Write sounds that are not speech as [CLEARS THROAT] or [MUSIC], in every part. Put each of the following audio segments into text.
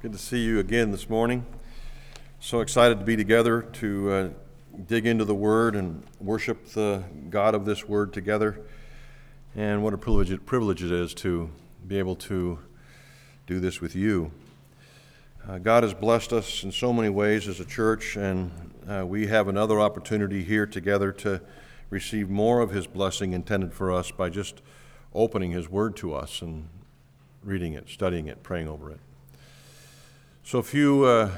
Good to see you again this morning. So excited to be together to uh, dig into the Word and worship the God of this Word together. And what a privilege it, privilege it is to be able to do this with you. Uh, God has blessed us in so many ways as a church, and uh, we have another opportunity here together to receive more of His blessing intended for us by just opening His Word to us and reading it, studying it, praying over it. So, if you uh,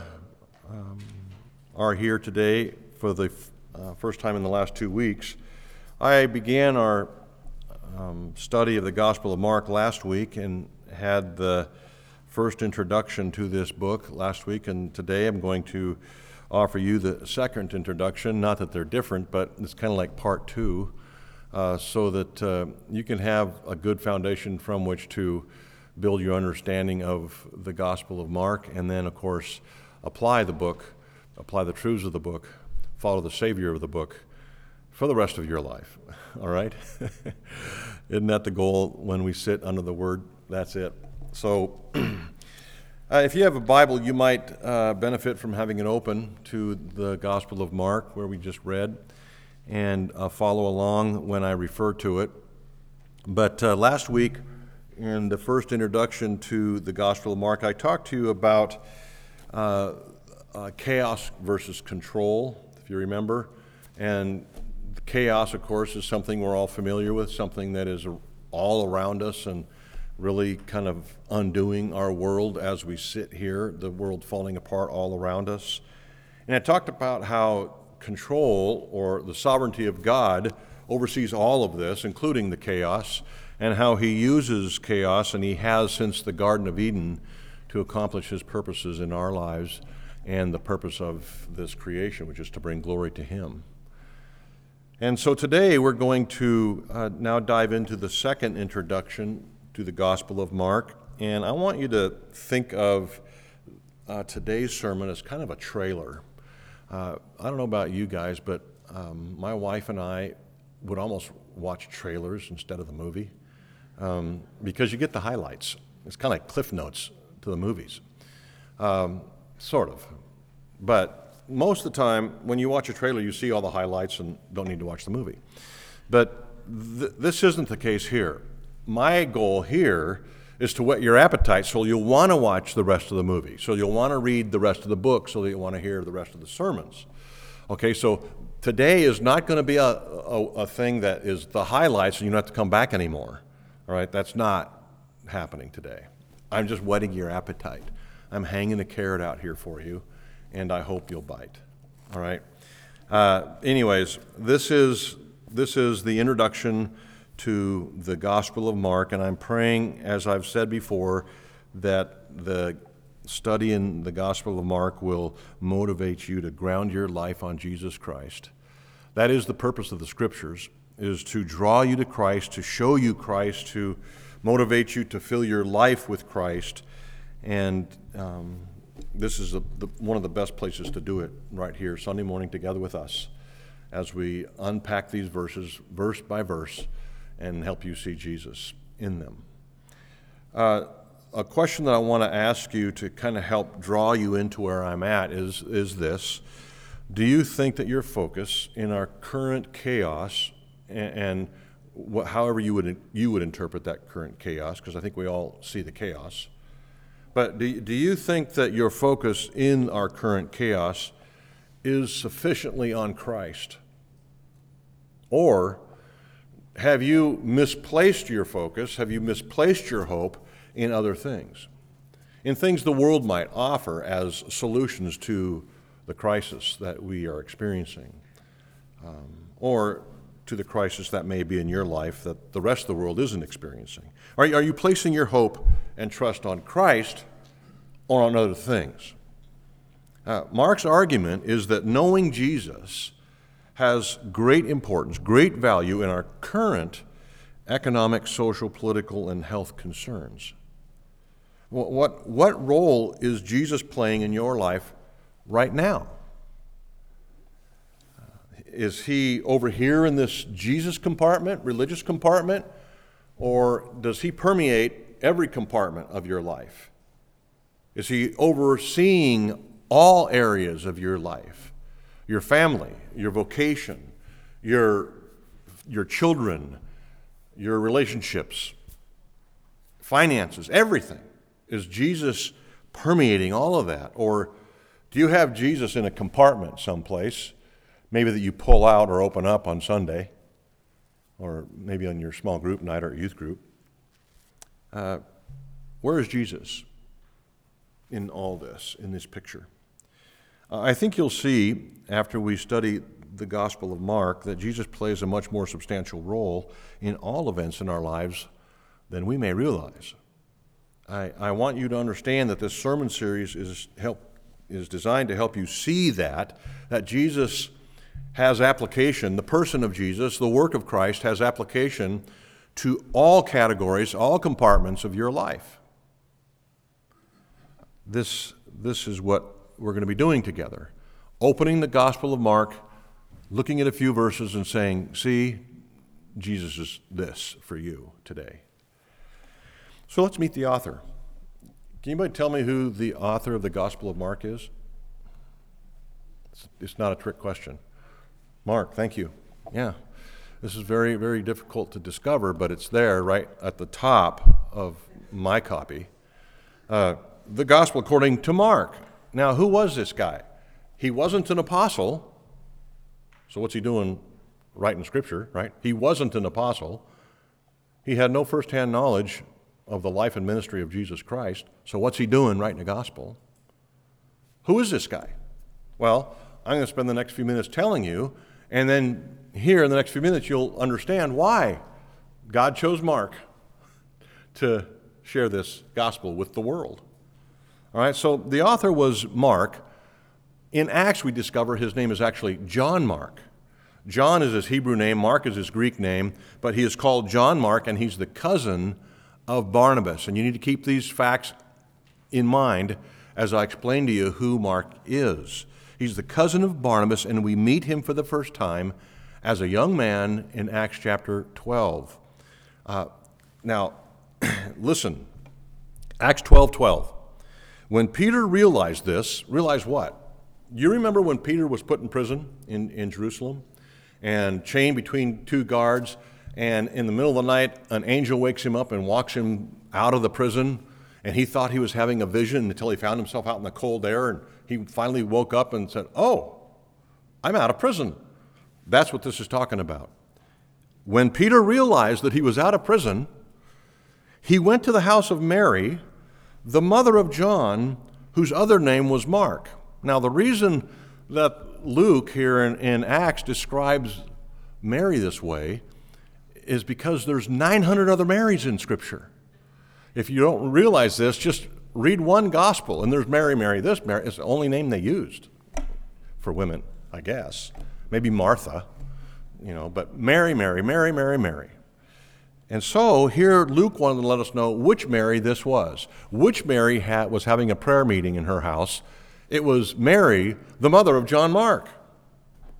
um, are here today for the uh, first time in the last two weeks, I began our um, study of the Gospel of Mark last week and had the first introduction to this book last week, and today I'm going to offer you the second introduction. Not that they're different, but it's kind of like part two, uh, so that uh, you can have a good foundation from which to build your understanding of the Gospel of Mark, and then, of course, apply the book, apply the truths of the book, follow the Savior of the book for the rest of your life. [LAUGHS] All right? [LAUGHS] Isn't that the goal when we sit under the Word? That's it. So, [CLEARS THROAT] uh, if you have a Bible, you might uh, benefit from having it open to the Gospel of Mark, where we just read, and uh, follow along when I refer to it. But uh, last week, in the first introduction to the Gospel of Mark, I talked to you about uh, uh, chaos versus control, if you remember. And chaos, of course, is something we're all familiar with, something that is all around us and really kind of undoing our world as we sit here, the world falling apart all around us. And I talked about how control or the sovereignty of God oversees all of this, including the chaos and how he uses chaos, and he has since the Garden of Eden, to accomplish his purposes in our lives and the purpose of this creation, which is to bring glory to him. And so today we're going to uh, now dive into the second introduction to the Gospel of Mark. And I want you to think of uh, today's sermon as kind of a trailer. Uh, I don't know about you guys, but um, my wife and I would almost watch trailers instead of the movie um, because you get the highlights. It's kind of like cliff notes to the movies, um, sort of. But most of the time, when you watch a trailer, you see all the highlights and don't need to watch the movie. But th- this isn't the case here. My goal here is to whet your appetite so you'll want to watch the rest of the movie. So you'll want to read the rest of the book so that you want to hear the rest of the sermons. Okay, so today is not going to be a, a, a thing that is the highlights and you don't have to come back anymore. All right, that's not happening today. I'm just whetting your appetite. I'm hanging a carrot out here for you, and I hope you'll bite. All right. Uh, anyways, this is this is the introduction to the Gospel of Mark, and I'm praying, as I've said before, that the study in the Gospel of Mark will motivate you to ground your life on Jesus Christ. That is the purpose of the Scriptures is to draw you to Christ, to show you Christ, to motivate you to fill your life with Christ. And um, this is the, one of the best places to do it right here, Sunday morning, together with us, as we unpack these verses verse by verse and help you see Jesus in them. Uh, a question that I want to ask you to kind of help draw you into where I'm at is, is this Do you think that your focus in our current chaos and, what, however you would, you would interpret that current chaos, because I think we all see the chaos. But do, do you think that your focus in our current chaos is sufficiently on Christ? Or have you misplaced your focus? Have you misplaced your hope in other things? In things the world might offer as solutions to the crisis that we are experiencing? Um, or to the crisis that may be in your life that the rest of the world isn't experiencing? Are, are you placing your hope and trust on Christ or on other things? Uh, Mark's argument is that knowing Jesus has great importance, great value in our current economic, social, political, and health concerns. What, what, what role is Jesus playing in your life right now? Is he over here in this Jesus compartment, religious compartment, or does he permeate every compartment of your life? Is He overseeing all areas of your life? Your family, your vocation, your, your children, your relationships, finances, everything. Is Jesus permeating all of that? Or do you have Jesus in a compartment someplace, maybe that you pull out or open up on Sunday, or maybe on your small group night or youth group? Uh, where is Jesus in all this, in this picture? Uh, I think you'll see after we study the Gospel of Mark that Jesus plays a much more substantial role in all events in our lives than we may realize. I, I want you to understand that this sermon series is help is designed to help you see that, that Jesus has application, the person of Jesus, the work of Christ has application to all categories, all compartments of your life. This, this is what we're going to be doing together. Opening the Gospel of Mark, looking at a few verses and saying, See, Jesus is this for you today. So let's meet the author. Can anybody tell me who the author of the Gospel of Mark is? It's, it's not a trick question. Mark, thank you. Yeah. This is very, very difficult to discover, but it's there right at the top of my copy. Uh, the Gospel according to Mark. Now, who was this guy? He wasn't an apostle. So, what's he doing writing Scripture, right? He wasn't an apostle. He had no firsthand knowledge of the life and ministry of Jesus Christ. So, what's he doing writing the gospel? Who is this guy? Well, I'm going to spend the next few minutes telling you, and then here in the next few minutes, you'll understand why God chose Mark to share this gospel with the world. All right, so the author was Mark. In Acts, we discover his name is actually John Mark. John is his Hebrew name, Mark is his Greek name, but he is called John Mark, and he's the cousin of Barnabas. And you need to keep these facts in mind as I explain to you who Mark is. He's the cousin of Barnabas, and we meet him for the first time as a young man in Acts chapter 12. Uh, now, [CLEARS THROAT] listen, Acts 12 12. When Peter realized this, realized what? You remember when Peter was put in prison in, in Jerusalem and chained between two guards? and in the middle of the night, an angel wakes him up and walks him out of the prison. And he thought he was having a vision until he found himself out in the cold air. And he finally woke up and said, Oh, I'm out of prison. That's what this is talking about. When Peter realized that he was out of prison, he went to the house of Mary, the mother of John, whose other name was Mark. Now, the reason that Luke here in, in Acts describes Mary this way is because there's 900 other Marys in Scripture. If you don't realize this, just read one gospel, and there's Mary, Mary, this Mary. It's the only name they used for women, I guess. Maybe Martha, you know, but Mary, Mary, Mary, Mary, Mary. And so here Luke wanted to let us know which Mary this was. Which Mary had, was having a prayer meeting in her house. It was Mary, the mother of John Mark.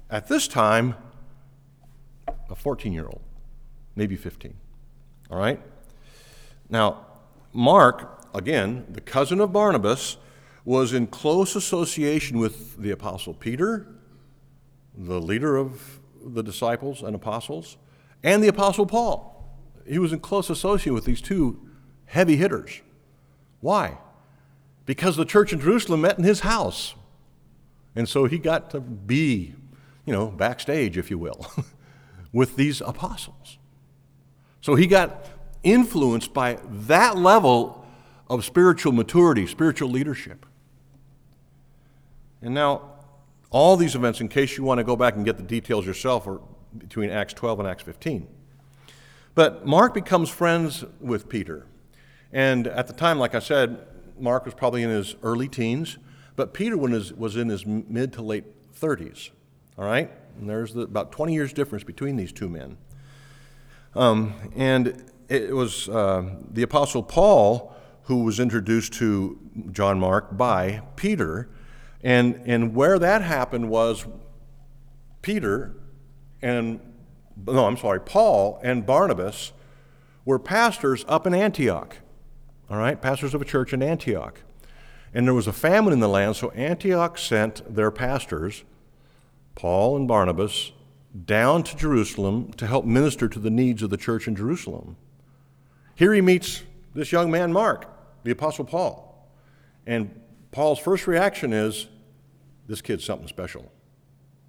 At this time, a 14 year old maybe 15. All right? Now, Mark, again, the cousin of Barnabas, was in close association with the Apostle Peter, the leader of the disciples and apostles, and the Apostle Paul. He was in close association with these two heavy hitters. Why? Because the church in Jerusalem met in his house. And so he got to be, you know, backstage, if you will, [LAUGHS] with these apostles. So he got influenced by that level of spiritual maturity, spiritual leadership. And now, all these events, in case you want to go back and get the details yourself, are between Acts 12 and Acts 15. But Mark becomes friends with Peter. And at the time, like I said, Mark was probably in his early teens, but Peter was in his mid to late 30s. All right? And there's the, about 20 years difference between these two men. Um, and it was uh, the Apostle Paul who was introduced to John Mark by Peter. And, and where that happened was Peter and, no, I'm sorry, Paul and Barnabas were pastors up in Antioch. All right, pastors of a church in Antioch. And there was a famine in the land, so Antioch sent their pastors, Paul and Barnabas, down to Jerusalem to help minister to the needs of the church in Jerusalem. Here he meets this young man, Mark, the Apostle Paul. And Paul's first reaction is, This kid's something special.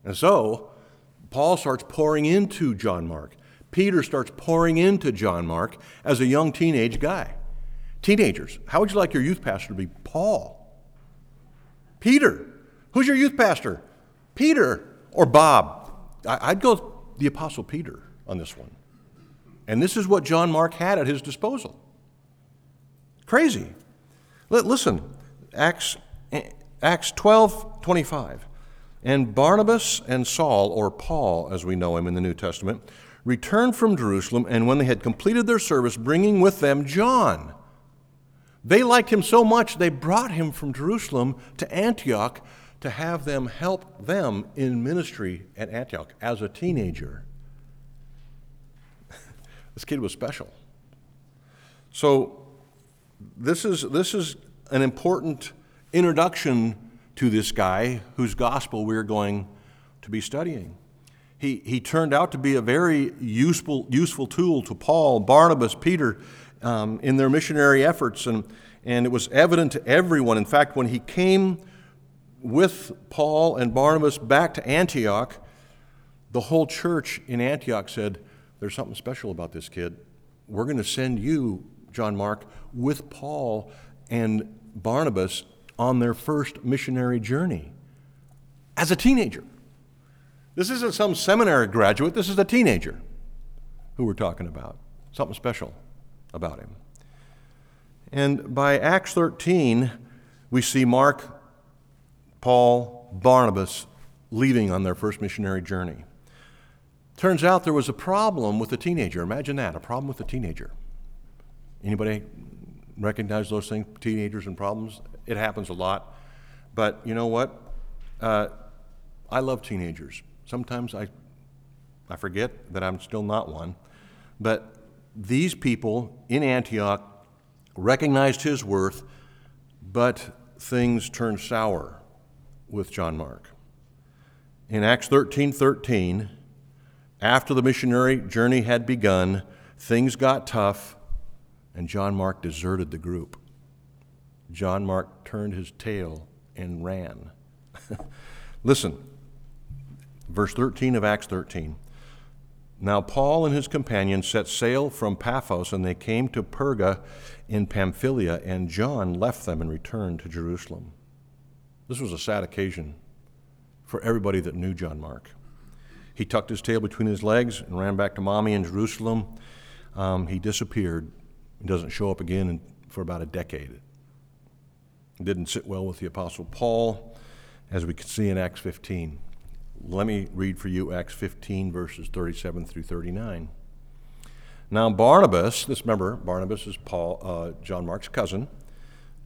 And so, Paul starts pouring into John Mark. Peter starts pouring into John Mark as a young teenage guy. Teenagers, how would you like your youth pastor to be? Paul. Peter. Who's your youth pastor? Peter or Bob. I'd go the Apostle Peter on this one. And this is what John Mark had at his disposal. Crazy. Listen, Acts, Acts 12 25. And Barnabas and Saul, or Paul as we know him in the New Testament, returned from Jerusalem, and when they had completed their service, bringing with them John. They liked him so much, they brought him from Jerusalem to Antioch to have them help them in ministry at Antioch as a teenager. [LAUGHS] this kid was special. So, this is, this is an important introduction to this guy whose gospel we're going to be studying. He, he turned out to be a very useful, useful tool to Paul, Barnabas, Peter um, in their missionary efforts, and, and it was evident to everyone. In fact, when he came with Paul and Barnabas back to Antioch, the whole church in Antioch said, There's something special about this kid. We're going to send you, John Mark, with Paul and Barnabas on their first missionary journey as a teenager. This isn't some seminary graduate, this is a teenager who we're talking about. Something special about him. And by Acts 13, we see Mark Paul, Barnabas leaving on their first missionary journey. Turns out there was a problem with the teenager. Imagine that, a problem with the teenager. Anybody recognize those things, teenagers and problems? It happens a lot. But you know what? Uh, I love teenagers. Sometimes I, I forget that I'm still not one. But these people in Antioch recognized his worth, but things turned sour with John Mark. In Acts 13 13, after the missionary journey had begun, things got tough, and John Mark deserted the group. John Mark turned his tail and ran. [LAUGHS] Listen, verse 13 of Acts 13. Now Paul and his companions set sail from Paphos, and they came to Perga in Pamphylia, and John left them and returned to Jerusalem. This was a sad occasion for everybody that knew John Mark. He tucked his tail between his legs and ran back to mommy in Jerusalem. Um, he disappeared. He doesn't show up again in, for about a decade. It didn't sit well with the Apostle Paul, as we can see in Acts 15. Let me read for you Acts 15, verses 37 through 39. Now, Barnabas, this remember, Barnabas is Paul, uh, John Mark's cousin.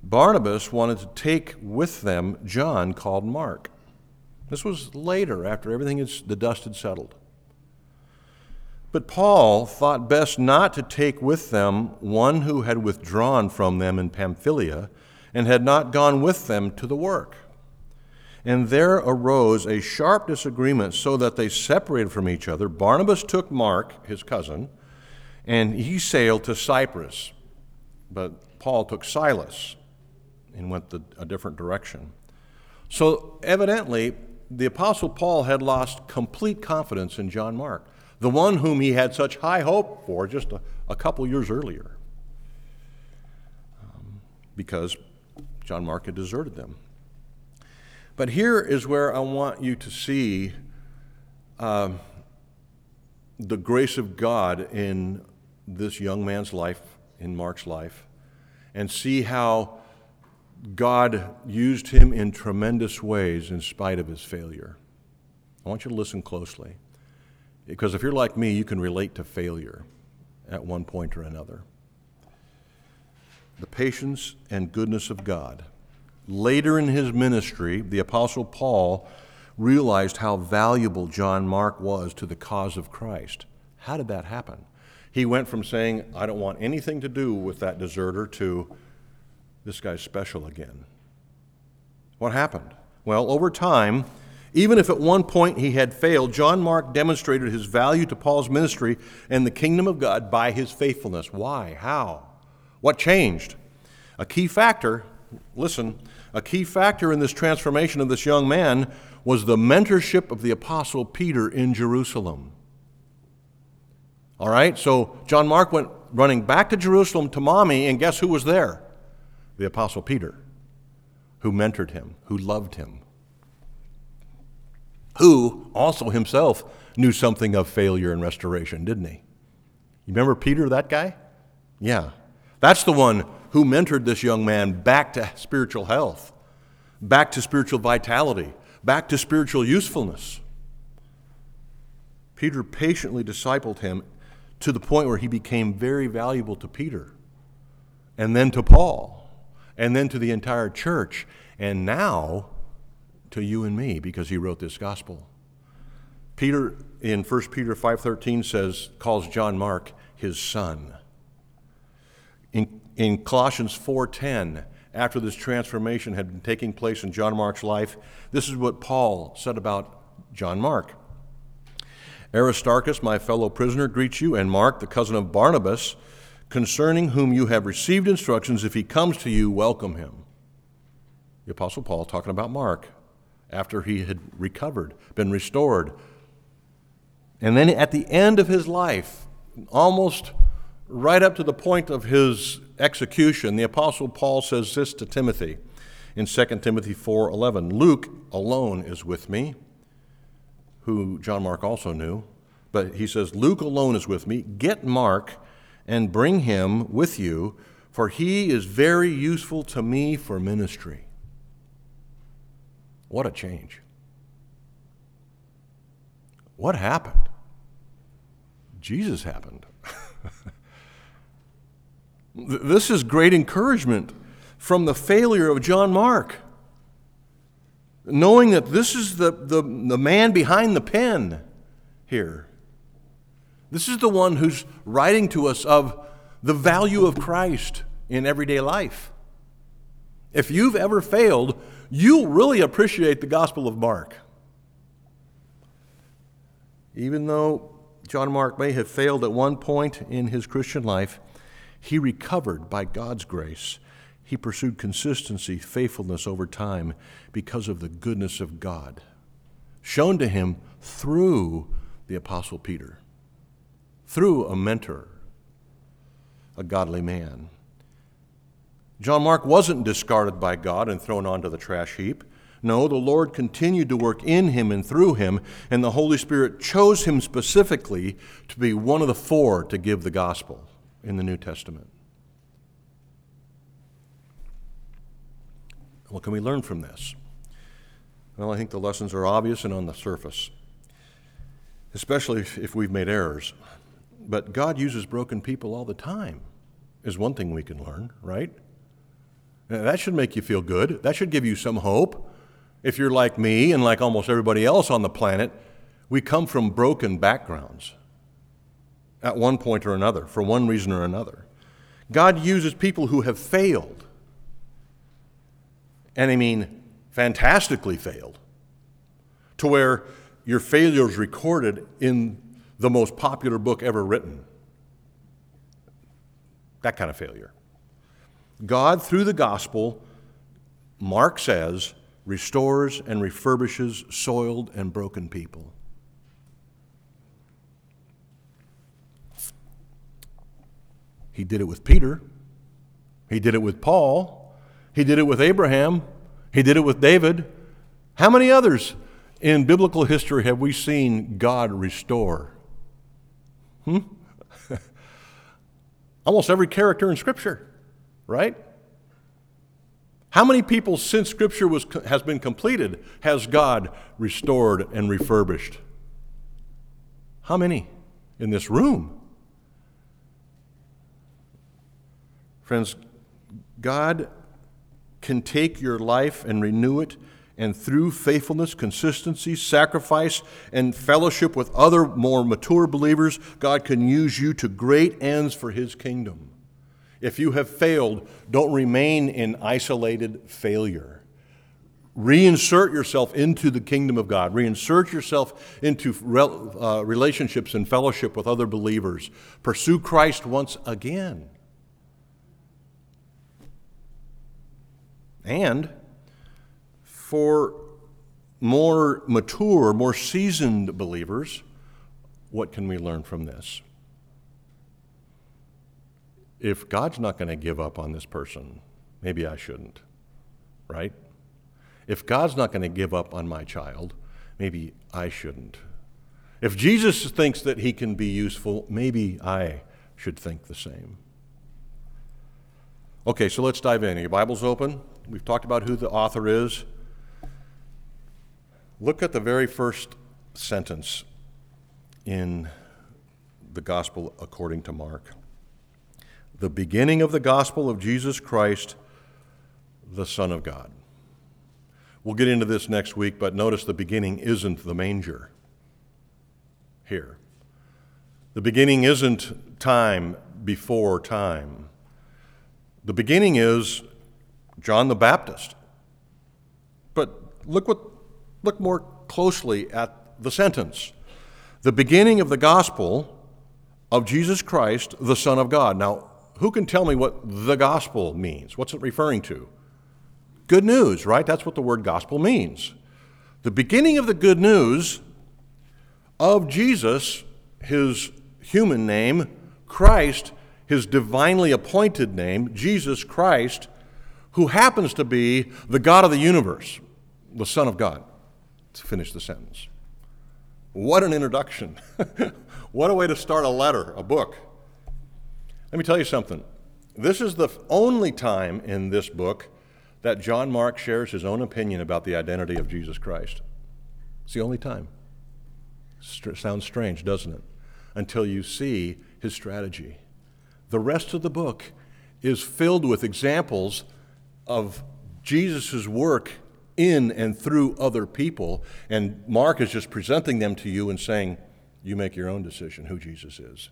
Barnabas wanted to take with them John called Mark. This was later, after everything is, the dust had settled. But Paul thought best not to take with them one who had withdrawn from them in Pamphylia and had not gone with them to the work. And there arose a sharp disagreement so that they separated from each other. Barnabas took Mark, his cousin, and he sailed to Cyprus. But Paul took Silas and went the, a different direction. So, evidently, the Apostle Paul had lost complete confidence in John Mark, the one whom he had such high hope for just a, a couple years earlier, um, because John Mark had deserted them. But here is where I want you to see um, the grace of God in this young man's life, in Mark's life, and see how God used him in tremendous ways in spite of his failure. I want you to listen closely. Because if you're like me, you can relate to failure at one point or another. The patience and goodness of God. Later in his ministry, the Apostle Paul realized how valuable John Mark was to the cause of Christ. How did that happen? He went from saying, I don't want anything to do with that deserter, to this guy's special again. What happened? Well, over time, even if at one point he had failed, John Mark demonstrated his value to Paul's ministry and the kingdom of God by his faithfulness. Why? How? What changed? A key factor, listen, a key factor in this transformation of this young man was the mentorship of the Apostle Peter in Jerusalem. All right, so John Mark went running back to Jerusalem to mommy, and guess who was there? The Apostle Peter, who mentored him, who loved him, who also himself knew something of failure and restoration, didn't he? You remember Peter, that guy? Yeah. That's the one who mentored this young man back to spiritual health, back to spiritual vitality, back to spiritual usefulness. Peter patiently discipled him to the point where he became very valuable to Peter, and then to Paul, and then to the entire church, and now to you and me because he wrote this gospel. Peter in 1 Peter 5:13 says calls John Mark his son. In, in Colossians 4:10, after this transformation had been taking place in John Mark's life, this is what Paul said about John Mark. Aristarchus, my fellow prisoner, greets you, and Mark, the cousin of Barnabas, concerning whom you have received instructions. If he comes to you, welcome him. The Apostle Paul talking about Mark after he had recovered, been restored. And then at the end of his life, almost right up to the point of his execution, the apostle Paul says this to Timothy in 2 Timothy 4:11, Luke alone is with me, who John Mark also knew, but he says Luke alone is with me. Get Mark and bring him with you, for he is very useful to me for ministry. What a change. What happened? Jesus happened. [LAUGHS] this is great encouragement from the failure of John Mark. Knowing that this is the, the, the man behind the pen here. This is the one who's writing to us of the value of Christ in everyday life. If you've ever failed, you'll really appreciate the Gospel of Mark. Even though John Mark may have failed at one point in his Christian life, he recovered by God's grace. He pursued consistency, faithfulness over time because of the goodness of God, shown to him through the Apostle Peter, through a mentor, a godly man. John Mark wasn't discarded by God and thrown onto the trash heap. No, the Lord continued to work in him and through him, and the Holy Spirit chose him specifically to be one of the four to give the gospel in the New Testament. What can we learn from this? Well, I think the lessons are obvious and on the surface, especially if we've made errors. But God uses broken people all the time, is one thing we can learn, right? That should make you feel good. That should give you some hope. If you're like me and like almost everybody else on the planet, we come from broken backgrounds at one point or another, for one reason or another. God uses people who have failed. And I mean, fantastically failed, to where your failure is recorded in the most popular book ever written. That kind of failure. God, through the gospel, Mark says, restores and refurbishes soiled and broken people. He did it with Peter. He did it with Paul. He did it with Abraham. He did it with David. How many others in biblical history have we seen God restore? Hmm? [LAUGHS] Almost every character in Scripture right? How many people since Scripture was, has been completed has God restored and refurbished? How many in this room? Friends, God can take your life and renew it, and through faithfulness, consistency, sacrifice, and fellowship with other more mature believers, God can use you to great ends for His kingdom. If you have failed, don't remain in isolated failure. reinsert yourself into the kingdom of God, reinsert yourself into uh, relationships and fellowship with other believers, pursue Christ once again. And for more mature, more seasoned believers, what can we learn from this? If God's not going to give up on this person, maybe I shouldn't, right? If God's not going to give up on my child, maybe I shouldn't. If Jesus thinks that he can be useful, maybe I should think the same. Okay, so let's dive in. Your Bible's open. We've talked about who the author is. Look at the very first sentence in the Gospel according to Mark. The beginning of the gospel of Jesus Christ, the Son of God. We'll get into this next week, but notice the beginning isn't the manger here. The beginning isn't time before time. The beginning is John the Baptist. But look what look more closely at the sentence. The beginning of the gospel of Jesus Christ, the Son of God. Now, who can tell me what the gospel means? What's it referring to? Good news, right? That's what the word gospel means. The beginning of the good news of Jesus, his human name, Christ, his divinely appointed name, Jesus Christ, who happens to be the God of the universe, the Son of God. To finish the sentence. What an introduction. [LAUGHS] what a way to start a letter, a book. Let me tell you something. This is the only time in this book that John Mark shares his own opinion about the identity of Jesus Christ. It's the only time. Sounds strange, doesn't it? Until you see his strategy. The rest of the book is filled with examples of Jesus' work in and through other people, and Mark is just presenting them to you and saying, You make your own decision who Jesus is.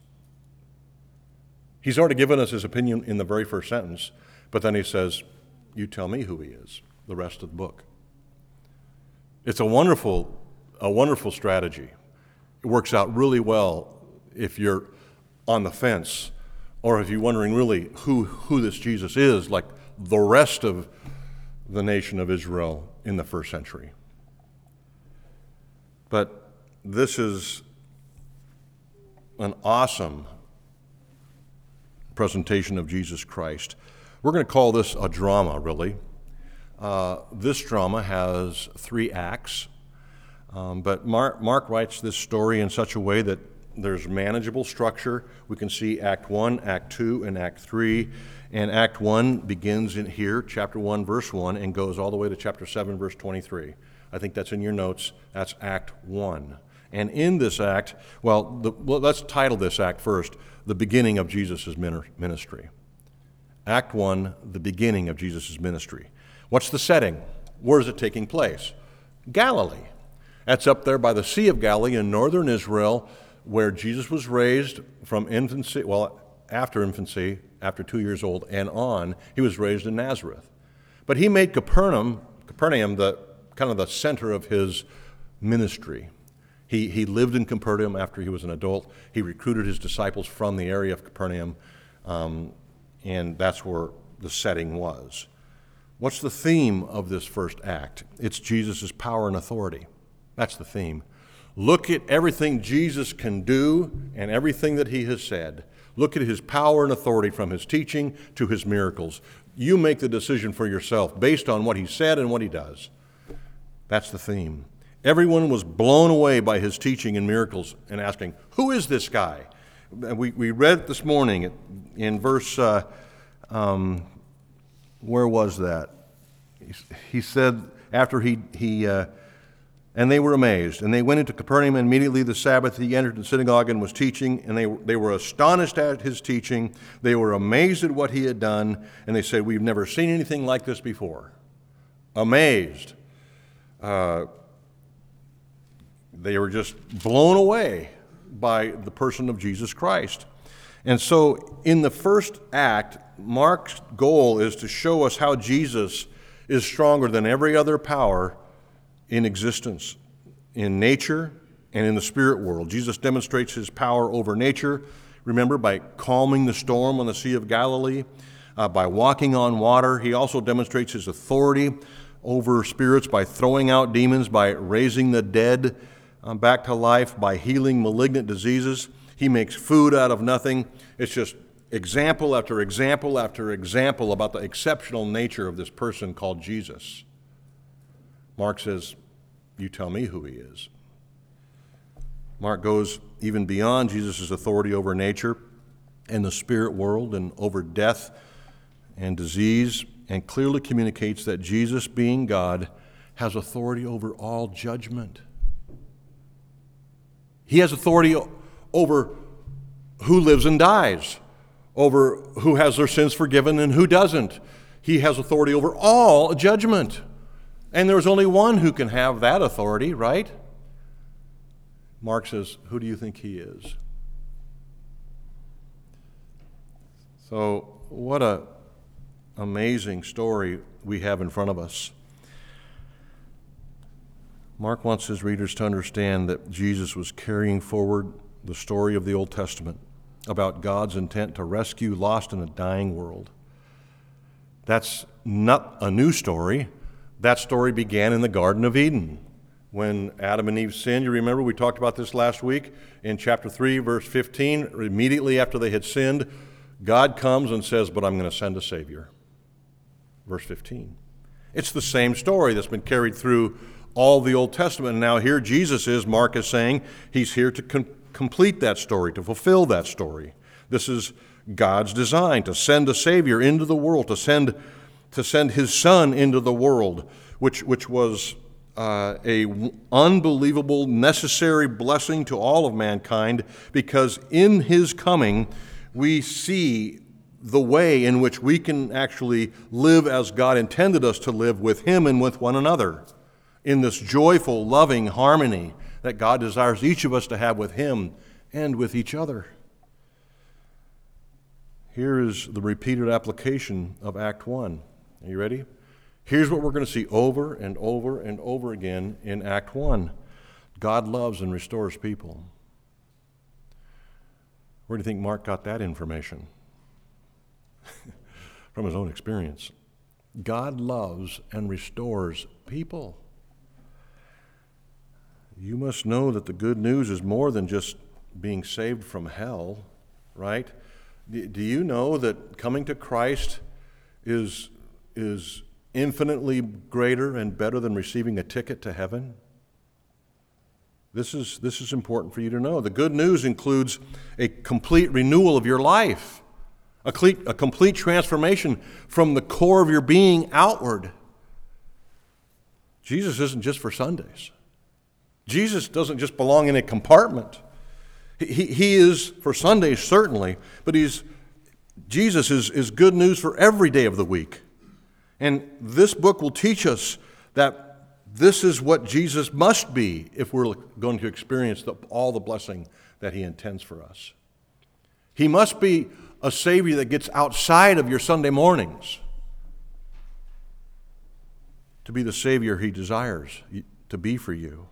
He's already given us his opinion in the very first sentence, but then he says, you tell me who he is, the rest of the book. It's a wonderful, a wonderful strategy. It works out really well if you're on the fence or if you're wondering really who, who this Jesus is, like the rest of the nation of Israel in the first century. But this is an awesome presentation of Jesus Christ. We're going to call this a drama, really. Uh, this drama has three acts, um, but Mark, Mark writes this story in such a way that there's manageable structure. We can see Act 1, Act 2, and Act 3. And Act 1 begins in here, chapter 1, verse 1, and goes all the way to chapter 7, verse 23. I think that's in your notes. That's Act 1. And in this act, well, the, well let's title this act first The Beginning of Jesus' Ministry. Act 1, the beginning of Jesus' ministry. What's the setting? Where is it taking place? Galilee. That's up there by the Sea of Galilee in northern Israel, where Jesus was raised from infancy, well, after infancy, after two years old and on, he was raised in Nazareth. But he made Capernaum, Capernaum the kind of the center of his ministry. He, he lived in Capernaum after he was an adult. He recruited his disciples from the area of Capernaum. Um, and that's where the setting was. What's the theme of this first act? It's Jesus' power and authority. That's the theme. Look at everything Jesus can do and everything that he has said. Look at his power and authority from his teaching to his miracles. You make the decision for yourself based on what he said and what he does. That's the theme. Everyone was blown away by his teaching and miracles and asking, Who is this guy? we, we read this morning in verse, uh, um, where was that? He, he, said, after he, he uh, and they were amazed. And they went into Capernaum, and immediately the Sabbath he entered the synagogue and was teaching, and they, they were astonished at his teaching. They were amazed at what he had done, and they said, We've never seen anything like this before. Amazed. Uh, they were just blown away by the person of Jesus Christ. And so, in the first act, Mark's goal is to show us how Jesus is stronger than every other power in existence, in nature and in the spirit world. Jesus demonstrates his power over nature, remember, by calming the storm on the Sea of Galilee, uh, by walking on water. He also demonstrates his authority over spirits by throwing out demons, by raising the dead um, back to life, by healing malignant diseases. He makes food out of nothing. It's just example after example after example about the exceptional nature of this person called Jesus. Mark says, You tell me who he is. Mark goes even beyond Jesus' authority over nature and the spirit world and over death and disease, and clearly communicates that Jesus, being God, has authority over all judgment. He has authority over who lives and dies, over who has their sins forgiven and who doesn't. He has authority over all judgment. And there's only one who can have that authority, right? Mark says, Who do you think he is? So, what a amazing story we have in front of us. Mark wants his readers to understand that Jesus was carrying forward the story of the Old Testament about God's intent to rescue lost and a dying world. That's not a new story. That story began in the Garden of Eden when Adam and Eve sinned. You remember we talked about this last week in chapter 3, verse 15. Immediately after they had sinned, God comes and says, But I'm going to send a Savior. Verse 15. It's the same story that's been carried through all the Old Testament. And now here Jesus is, Mark is saying, he's here to con- complete that story, to fulfill that story. This is God's design to send a Savior into the world, to send, to send His Son into the world, which, which was uh, a unbelievable, necessary blessing to all of mankind, because in His coming, we see the way in which we can actually live as God intended us to live with Him and with one another in this joyful, loving harmony that God desires each of us to have with Him and with each other. Here is the repeated application of Act 1. Are you ready? Here's what we're going to see over and over and over again in Act 1 God loves and restores people. Where do you think Mark got that information? [LAUGHS] From his own experience. God loves and restores people. You must know that the good news is more than just being saved from hell, right? Do you know that coming to Christ is, is infinitely greater and better than receiving a ticket to heaven? This is, this is important for you to know. The good news includes a complete renewal of your life, a complete, a complete transformation from the core of your being outward. Jesus isn't just for Sundays. Jesus doesn't just belong in a compartment. He, he is for Sundays, certainly, but he's, Jesus is, is good news for every day of the week. And this book will teach us that this is what Jesus must be if we're going to experience the, all the blessing that he intends for us. He must be a Savior that gets outside of your Sunday mornings to be the Savior he desires to be for you.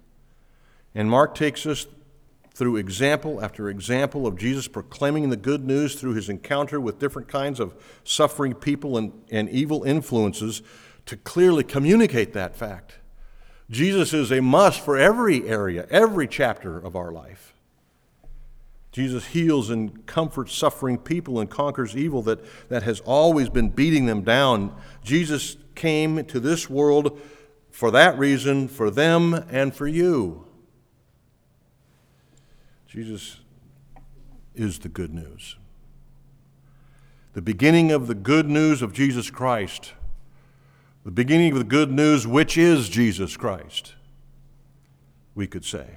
And Mark takes us through example after example of Jesus proclaiming the good news through his encounter with different kinds of suffering people and, and evil influences to clearly communicate that fact. Jesus is a must for every area, every chapter of our life. Jesus heals and comforts suffering people and conquers evil that, that has always been beating them down. Jesus came to this world for that reason, for them and for you. Jesus is the good news. The beginning of the good news of Jesus Christ. The beginning of the good news, which is Jesus Christ, we could say.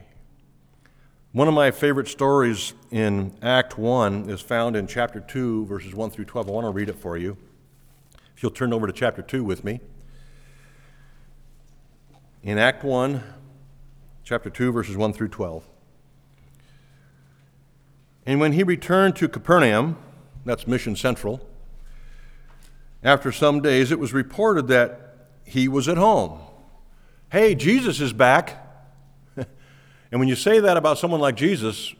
One of my favorite stories in Act 1 is found in chapter 2, verses 1 through 12. I want to read it for you. If you'll turn over to chapter 2 with me. In Act 1, chapter 2, verses 1 through 12. And when he returned to Capernaum, that's Mission Central, after some days, it was reported that he was at home. Hey, Jesus is back. [LAUGHS] and when you say that about someone like Jesus,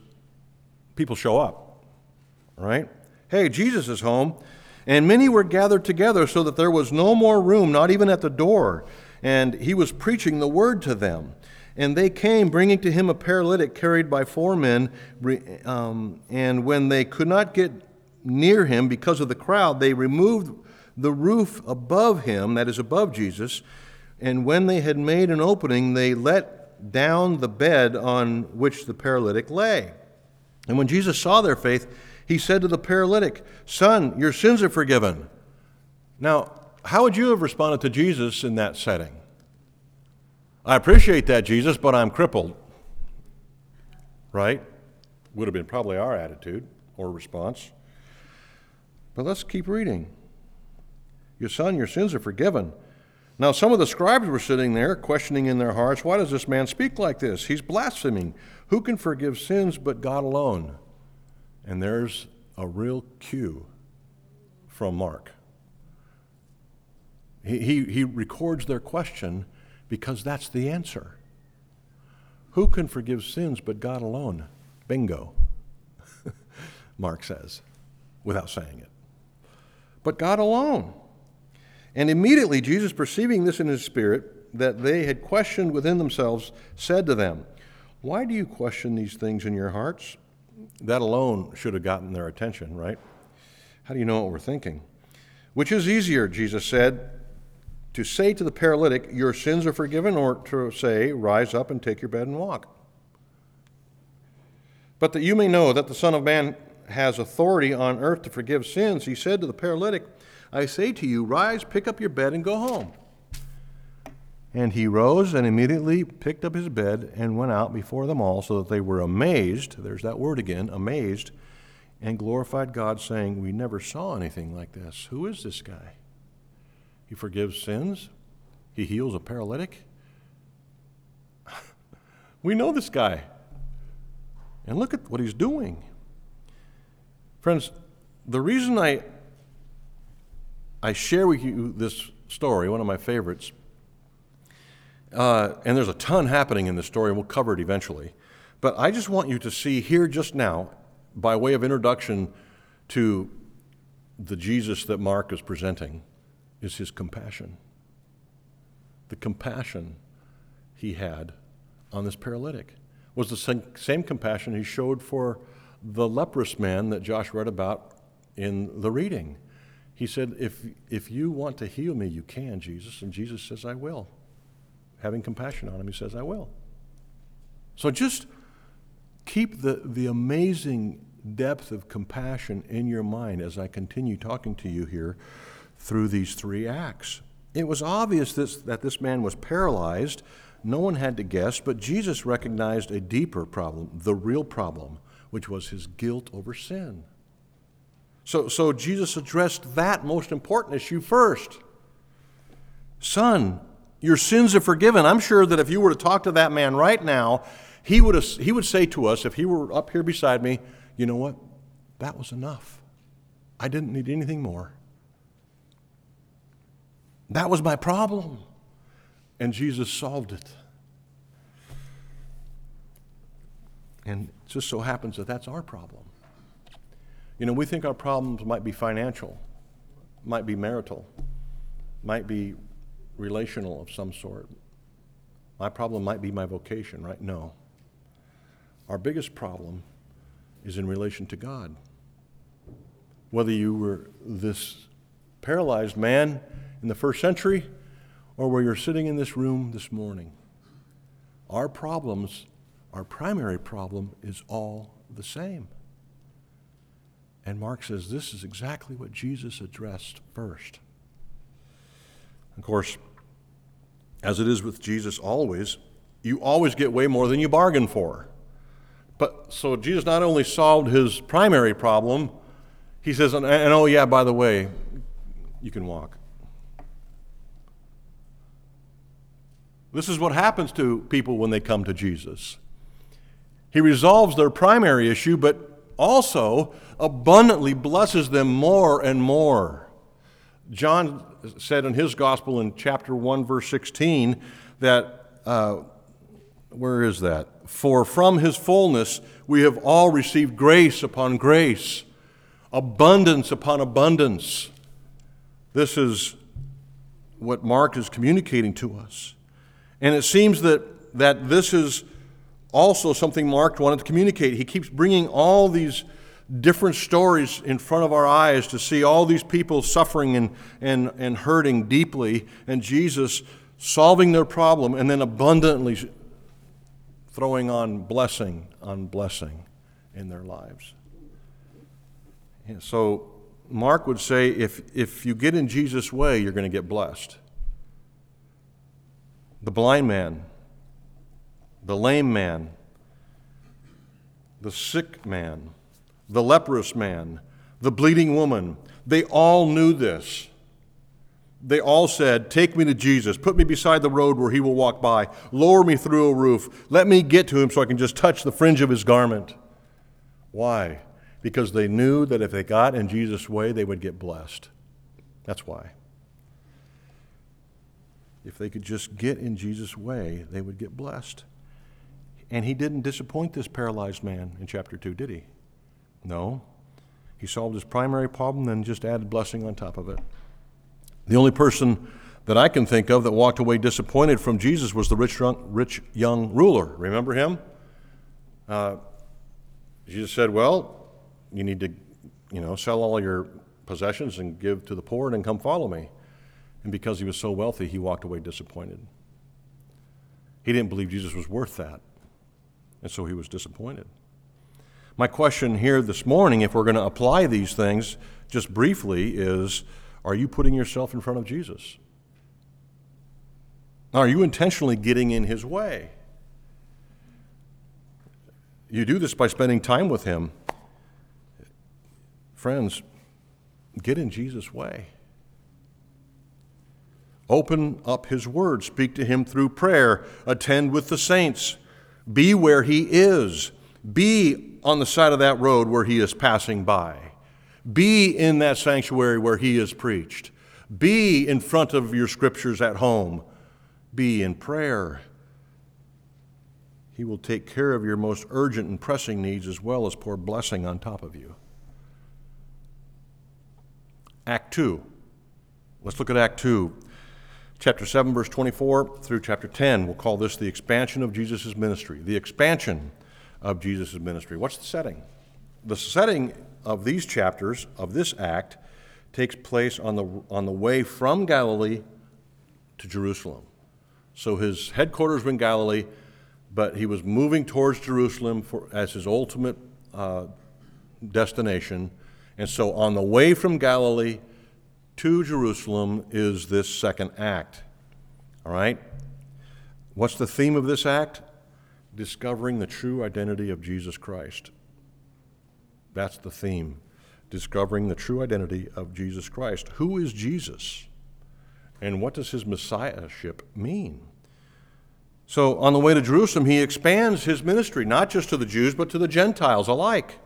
people show up, right? Hey, Jesus is home. And many were gathered together so that there was no more room, not even at the door. And he was preaching the word to them. And they came, bringing to him a paralytic carried by four men. Um, and when they could not get near him because of the crowd, they removed the roof above him, that is, above Jesus. And when they had made an opening, they let down the bed on which the paralytic lay. And when Jesus saw their faith, he said to the paralytic, Son, your sins are forgiven. Now, how would you have responded to Jesus in that setting? I appreciate that, Jesus, but I'm crippled. Right? Would have been probably our attitude or response. But let's keep reading. Your son, your sins are forgiven. Now, some of the scribes were sitting there, questioning in their hearts, Why does this man speak like this? He's blaspheming. Who can forgive sins but God alone? And there's a real cue from Mark. He, he, he records their question because that's the answer. Who can forgive sins but God alone? Bingo, [LAUGHS] Mark says, without saying it. But God alone. And immediately Jesus, perceiving this in his spirit, that they had questioned within themselves, said to them, Why do you question these things in your hearts? That alone should have gotten their attention, right? How do you know what we're thinking? Which is easier, Jesus said, to say to the paralytic, Your sins are forgiven, or to say, Rise up and take your bed and walk? But that you may know that the Son of Man has authority on earth to forgive sins, he said to the paralytic, I say to you, Rise, pick up your bed, and go home. And he rose and immediately picked up his bed and went out before them all, so that they were amazed. There's that word again, amazed, and glorified God, saying, We never saw anything like this. Who is this guy? He forgives sins, he heals a paralytic. [LAUGHS] we know this guy. And look at what he's doing. Friends, the reason I, I share with you this story, one of my favorites, uh, and there's a ton happening in this story, and we'll cover it eventually. But I just want you to see here just now, by way of introduction to the Jesus that Mark is presenting, is his compassion. The compassion he had on this paralytic was the same, compassion he showed for the leprous man that Josh read about in the reading. He said, if, if you want to heal me, you can, Jesus. And Jesus says, I will having compassion on him, he says, I will. So just keep the, the amazing depth of compassion in your mind as I continue talking to you here through these three acts. It was obvious this, that this man was paralyzed. No one had to guess, but Jesus recognized a deeper problem, the real problem, which was his guilt over sin. So, so Jesus addressed that most important issue first. Son, your sins are forgiven. I'm sure that if you were to talk to that man right now, he would, he would say to us, if he were up here beside me, you know what? That was enough. I didn't need anything more. That was my problem. And Jesus solved it. And it just so happens that that's our problem. You know, we think our problems might be financial, might be marital, might be relational of some sort. My problem might be my vocation, right? No. Our biggest problem is in relation to God. Whether you were this paralyzed man in the first century or where you're sitting in this room this morning, our problems, our primary problem, is all the same. And Mark says this is exactly what Jesus addressed first. Of course, as it is with Jesus always, you always get way more than you bargain for. But so Jesus not only solved his primary problem, he says, and, and oh, yeah, by the way, you can walk. This is what happens to people when they come to Jesus. He resolves their primary issue, but also abundantly blesses them more and more. John said in his gospel in chapter 1, verse 16, that, uh, where is that? For from his fullness we have all received grace upon grace, abundance upon abundance. This is what Mark is communicating to us. And it seems that, that this is also something Mark wanted to communicate. He keeps bringing all these different stories in front of our eyes to see all these people suffering and, and, and hurting deeply, and Jesus solving their problem and then abundantly throwing on blessing on blessing in their lives. And so, Mark would say if, if you get in Jesus' way, you're going to get blessed. The blind man, the lame man, the sick man, the leprous man, the bleeding woman, they all knew this. They all said, Take me to Jesus. Put me beside the road where he will walk by. Lower me through a roof. Let me get to him so I can just touch the fringe of his garment. Why? Because they knew that if they got in Jesus' way, they would get blessed. That's why. If they could just get in Jesus' way, they would get blessed. And he didn't disappoint this paralyzed man in chapter 2, did he? No. He solved his primary problem, then just added blessing on top of it. The only person that I can think of that walked away disappointed from Jesus was the rich rich young ruler. Remember him? Uh, Jesus said, Well, you need to, you know, sell all your possessions and give to the poor and then come follow me. And because he was so wealthy, he walked away disappointed. He didn't believe Jesus was worth that. And so he was disappointed. My question here this morning, if we're going to apply these things just briefly, is are you putting yourself in front of Jesus? Are you intentionally getting in his way? You do this by spending time with him. Friends, get in Jesus' way. Open up his word, speak to him through prayer, attend with the saints, be where he is, be on the side of that road where he is passing by. Be in that sanctuary where he is preached. Be in front of your scriptures at home. Be in prayer. He will take care of your most urgent and pressing needs as well as pour blessing on top of you. Act 2. Let's look at Act 2. Chapter 7, verse 24 through chapter 10. We'll call this the expansion of Jesus' ministry. The expansion of Jesus' ministry. What's the setting? The setting of these chapters of this act takes place on the, on the way from Galilee to Jerusalem. So his headquarters were in Galilee, but he was moving towards Jerusalem for, as his ultimate uh, destination. And so on the way from Galilee to Jerusalem is this second act. All right? What's the theme of this act? discovering the true identity of Jesus Christ. That's the theme. Discovering the true identity of Jesus Christ. Who is Jesus? And what does his messiahship mean? So, on the way to Jerusalem, he expands his ministry, not just to the Jews, but to the Gentiles alike.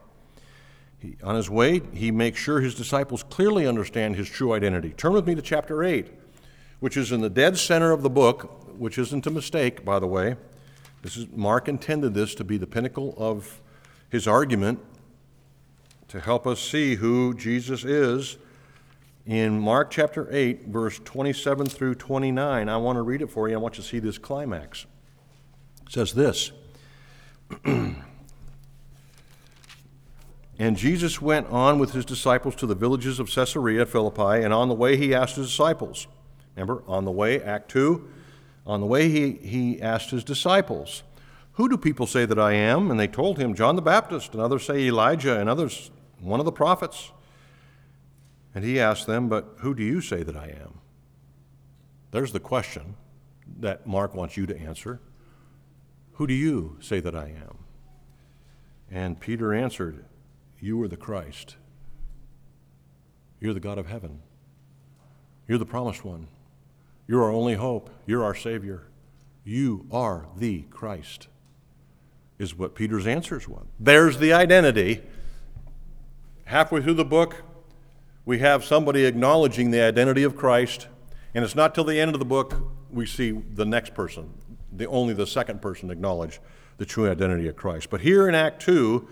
He, on his way, he makes sure his disciples clearly understand his true identity. Turn with me to chapter 8, which is in the dead center of the book, which isn't a mistake, by the way. This is, Mark intended this to be the pinnacle of his argument to help us see who Jesus is. In Mark chapter 8, verse 27 through 29, I want to read it for you. I want you to see this climax. It says this [CLEARS THROAT] And Jesus went on with his disciples to the villages of Caesarea Philippi, and on the way he asked his disciples. Remember, on the way, Act 2, on the way, he, he asked his disciples, Who do people say that I am? And they told him, John the Baptist, and others say Elijah, and others, one of the prophets. And he asked them, But who do you say that I am? There's the question that Mark wants you to answer. Who do you say that I am? And Peter answered, You are the Christ. You're the God of heaven. You're the promised one. You're our only hope. You're our Savior. You are the Christ, is what Peter's answers was. There's the identity. Halfway through the book, we have somebody acknowledging the identity of Christ, and it's not till the end of the book we see the next person, the only the second person acknowledge the true identity of Christ. But here in Act 2,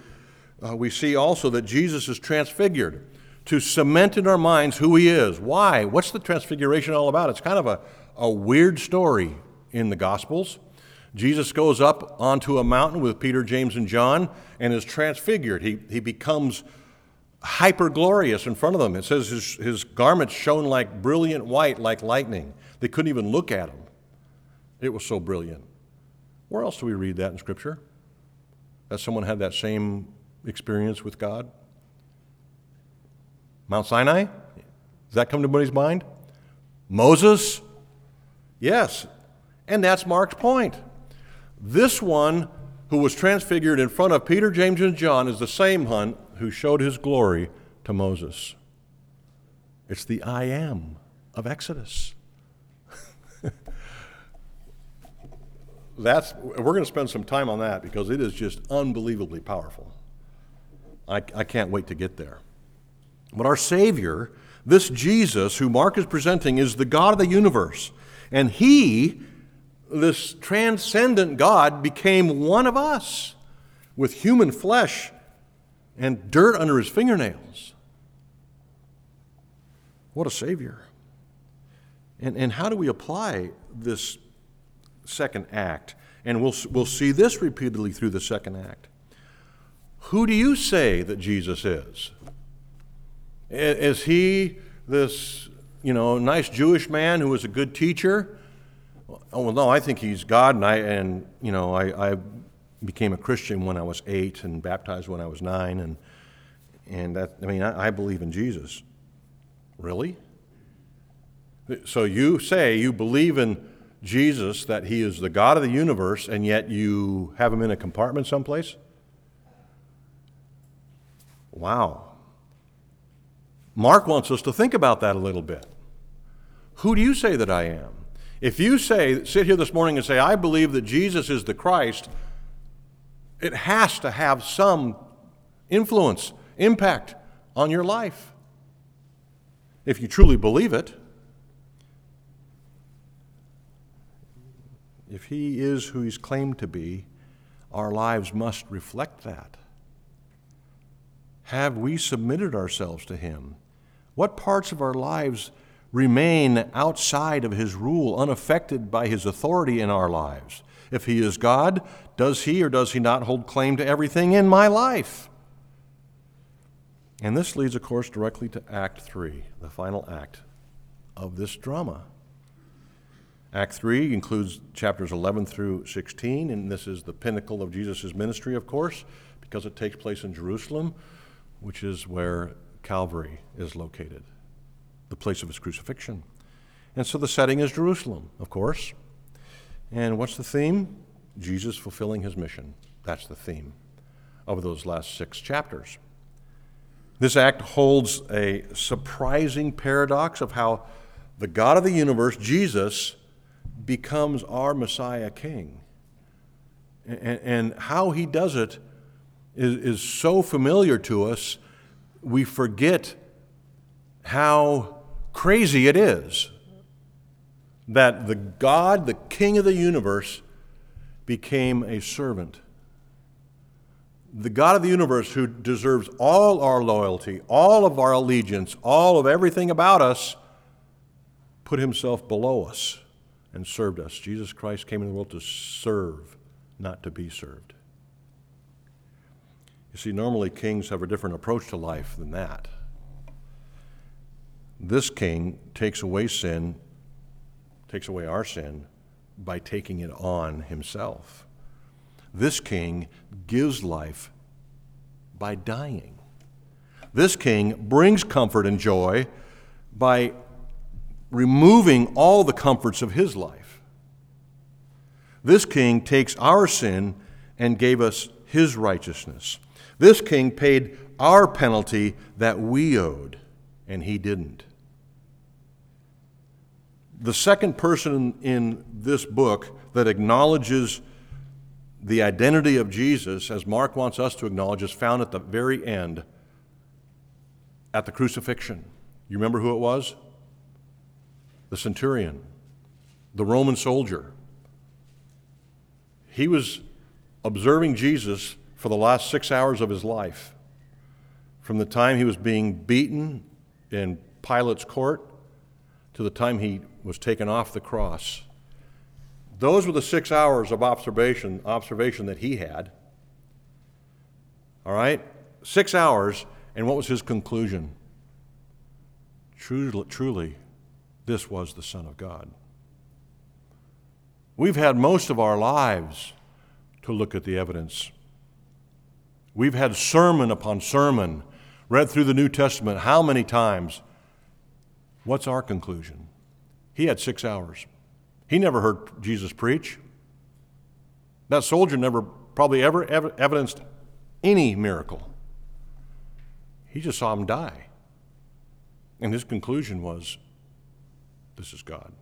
uh, we see also that Jesus is transfigured to cement in our minds who he is. Why? What's the transfiguration all about? It's kind of a, a weird story in the Gospels. Jesus goes up onto a mountain with Peter, James, and John and is transfigured. He, he becomes hyper glorious in front of them. It says his, his garments shone like brilliant white, like lightning. They couldn't even look at him. It was so brilliant. Where else do we read that in Scripture? That someone had that same experience with God? Mount Sinai? Does that come to anybody's mind? Moses? Yes. And that's Mark's point. This one who was transfigured in front of Peter, James, and John is the same one who showed his glory to Moses. It's the I am of Exodus. [LAUGHS] That's, we're going to spend some time on that because it is just unbelievably powerful. I, I can't wait to get there. But our Savior, this Jesus who Mark is presenting, is the God of the universe. And He, this transcendent God, became one of us with human flesh and dirt under His fingernails. What a Savior. And, and how do we apply this second act? And we'll, we'll see this repeatedly through the second act. Who do you say that Jesus is? Is he this, you know, nice Jewish man who was a good teacher? Oh, well, no, I think he's God, and I, and you know, I, I became a Christian when I was eight and baptized when I was nine, and and that, I mean, I, I believe in Jesus. Really? So you say you believe in Jesus, that he is the God of the universe, and yet you have him in a compartment someplace? Wow. Mark wants us to think about that a little bit. Who do you say that I am? If you say, sit here this morning and say, I believe that Jesus is the Christ, it has to have some influence, impact on your life. If you truly believe it, if he is who he's claimed to be, our lives must reflect that. Have we submitted ourselves to him? What parts of our lives remain outside of his rule, unaffected by his authority in our lives? If he is God, does he or does he not hold claim to everything in my life? And this leads, of course, directly to Act 3, the final act of this drama. Act 3 includes chapters 11 through 16, and this is the pinnacle of Jesus' ministry, of course, because it takes place in Jerusalem, which is where Calvary is located, the place of his crucifixion. And so the setting is Jerusalem, of course. And what's the theme? Jesus fulfilling his mission. That's the theme of those last six chapters. This act holds a surprising paradox of how the God of the universe, Jesus, becomes our Messiah King. And, how he does it is, is so familiar to us, we forget how crazy it is that the God, the King of the universe, became a servant. The God of the universe, who deserves all our loyalty, all of our allegiance, all of everything about us, put himself below us and served us. Jesus Christ came in the world to serve, not to be served. You see, normally kings have a different approach to life than that. This king takes away sin, takes away our sin, by taking it on himself. This king gives life by dying. This king brings comfort and joy by removing all the comforts of his life. This king takes our sin and gave us his righteousness. This king paid our penalty that we owed, and he didn't. The second person in this book that acknowledges the identity of Jesus, as Mark wants us to acknowledge, is found at the very end, at the crucifixion. You remember who it was? The centurion, the Roman soldier. He was observing Jesus for the last six hours of his life, from the time he was being beaten in Pilate's court to the time he was taken off the cross. Those were the six hours of observation, observation that he had. All right? Six hours, and what was his conclusion? Truly, truly, this was the Son of God. We've had most of our lives to look at the evidence. We've had sermon upon sermon, read through the New Testament how many times? What's our conclusion? He had six hours. He never heard Jesus preach. That soldier never probably ever evidenced any miracle. He just saw him die. And his conclusion was this is God.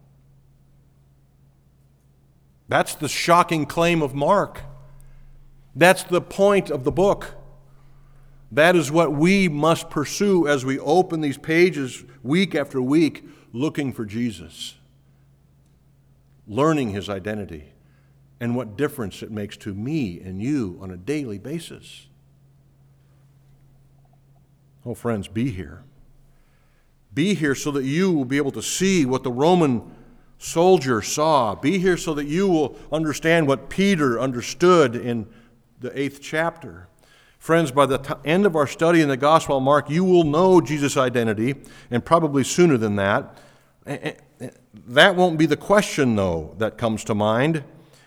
That's the shocking claim of Mark. That's the point of the book. That is what we must pursue as we open these pages week after week looking for Jesus, learning his identity, and what difference it makes to me and you on a daily basis. Oh, friends, be here. Be here so that you will be able to see what the Roman soldier saw. Be here so that you will understand what Peter understood in the eighth chapter. Friends, by the t- end of our study in the Gospel of Mark, you will know Jesus' identity, and probably sooner than that. That won't be the question, though, that comes to mind,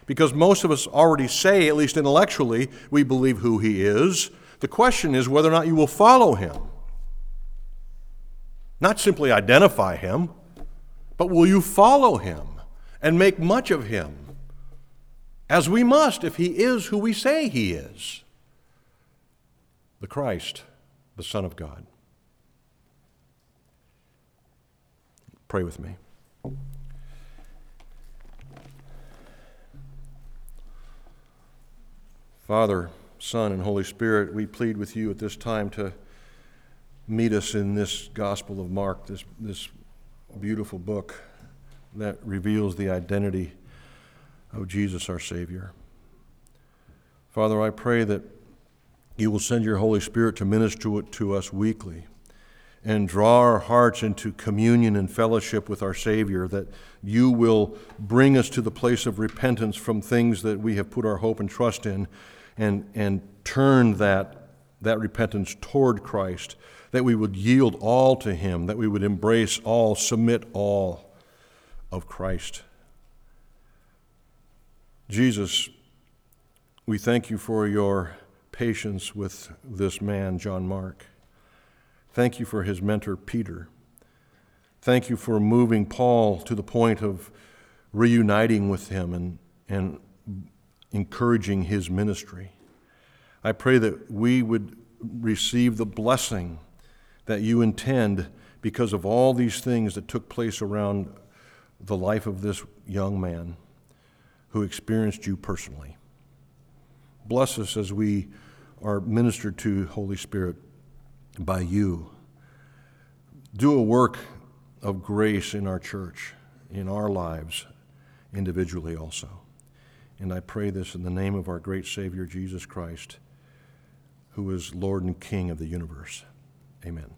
because most of us already say, at least intellectually, we believe who he is. The question is whether or not you will follow him. Not simply identify him, but will you follow him and make much of him? As we must if he is who we say he is the Christ, the Son of God. Pray with me. Father, Son, and Holy Spirit, we plead with you at this time to meet us in this Gospel of Mark, this, this beautiful book that reveals the identity of Jesus our Savior. Father, I pray that you will send your Holy Spirit to minister to us weekly and draw our hearts into communion and fellowship with our Savior, that you will bring us to the place of repentance from things that we have put our hope and trust in and, and turn that, that repentance toward Christ, that we would yield all to Him, that we would embrace all, submit all of Christ. Jesus, we thank you for your patience with this man, John Mark. Thank you for his mentor, Peter. Thank you for moving Paul to the point of reuniting with him and, and encouraging his ministry. I pray that we would receive the blessing that you intend because of all these things that took place around the life of this young man who experienced you personally. Bless us as we are ministered to, Holy Spirit, by you. Do a work of grace in our church, in our lives, individually also. And I pray this in the name of our great Savior, Jesus Christ, who is Lord and King of the universe. Amen.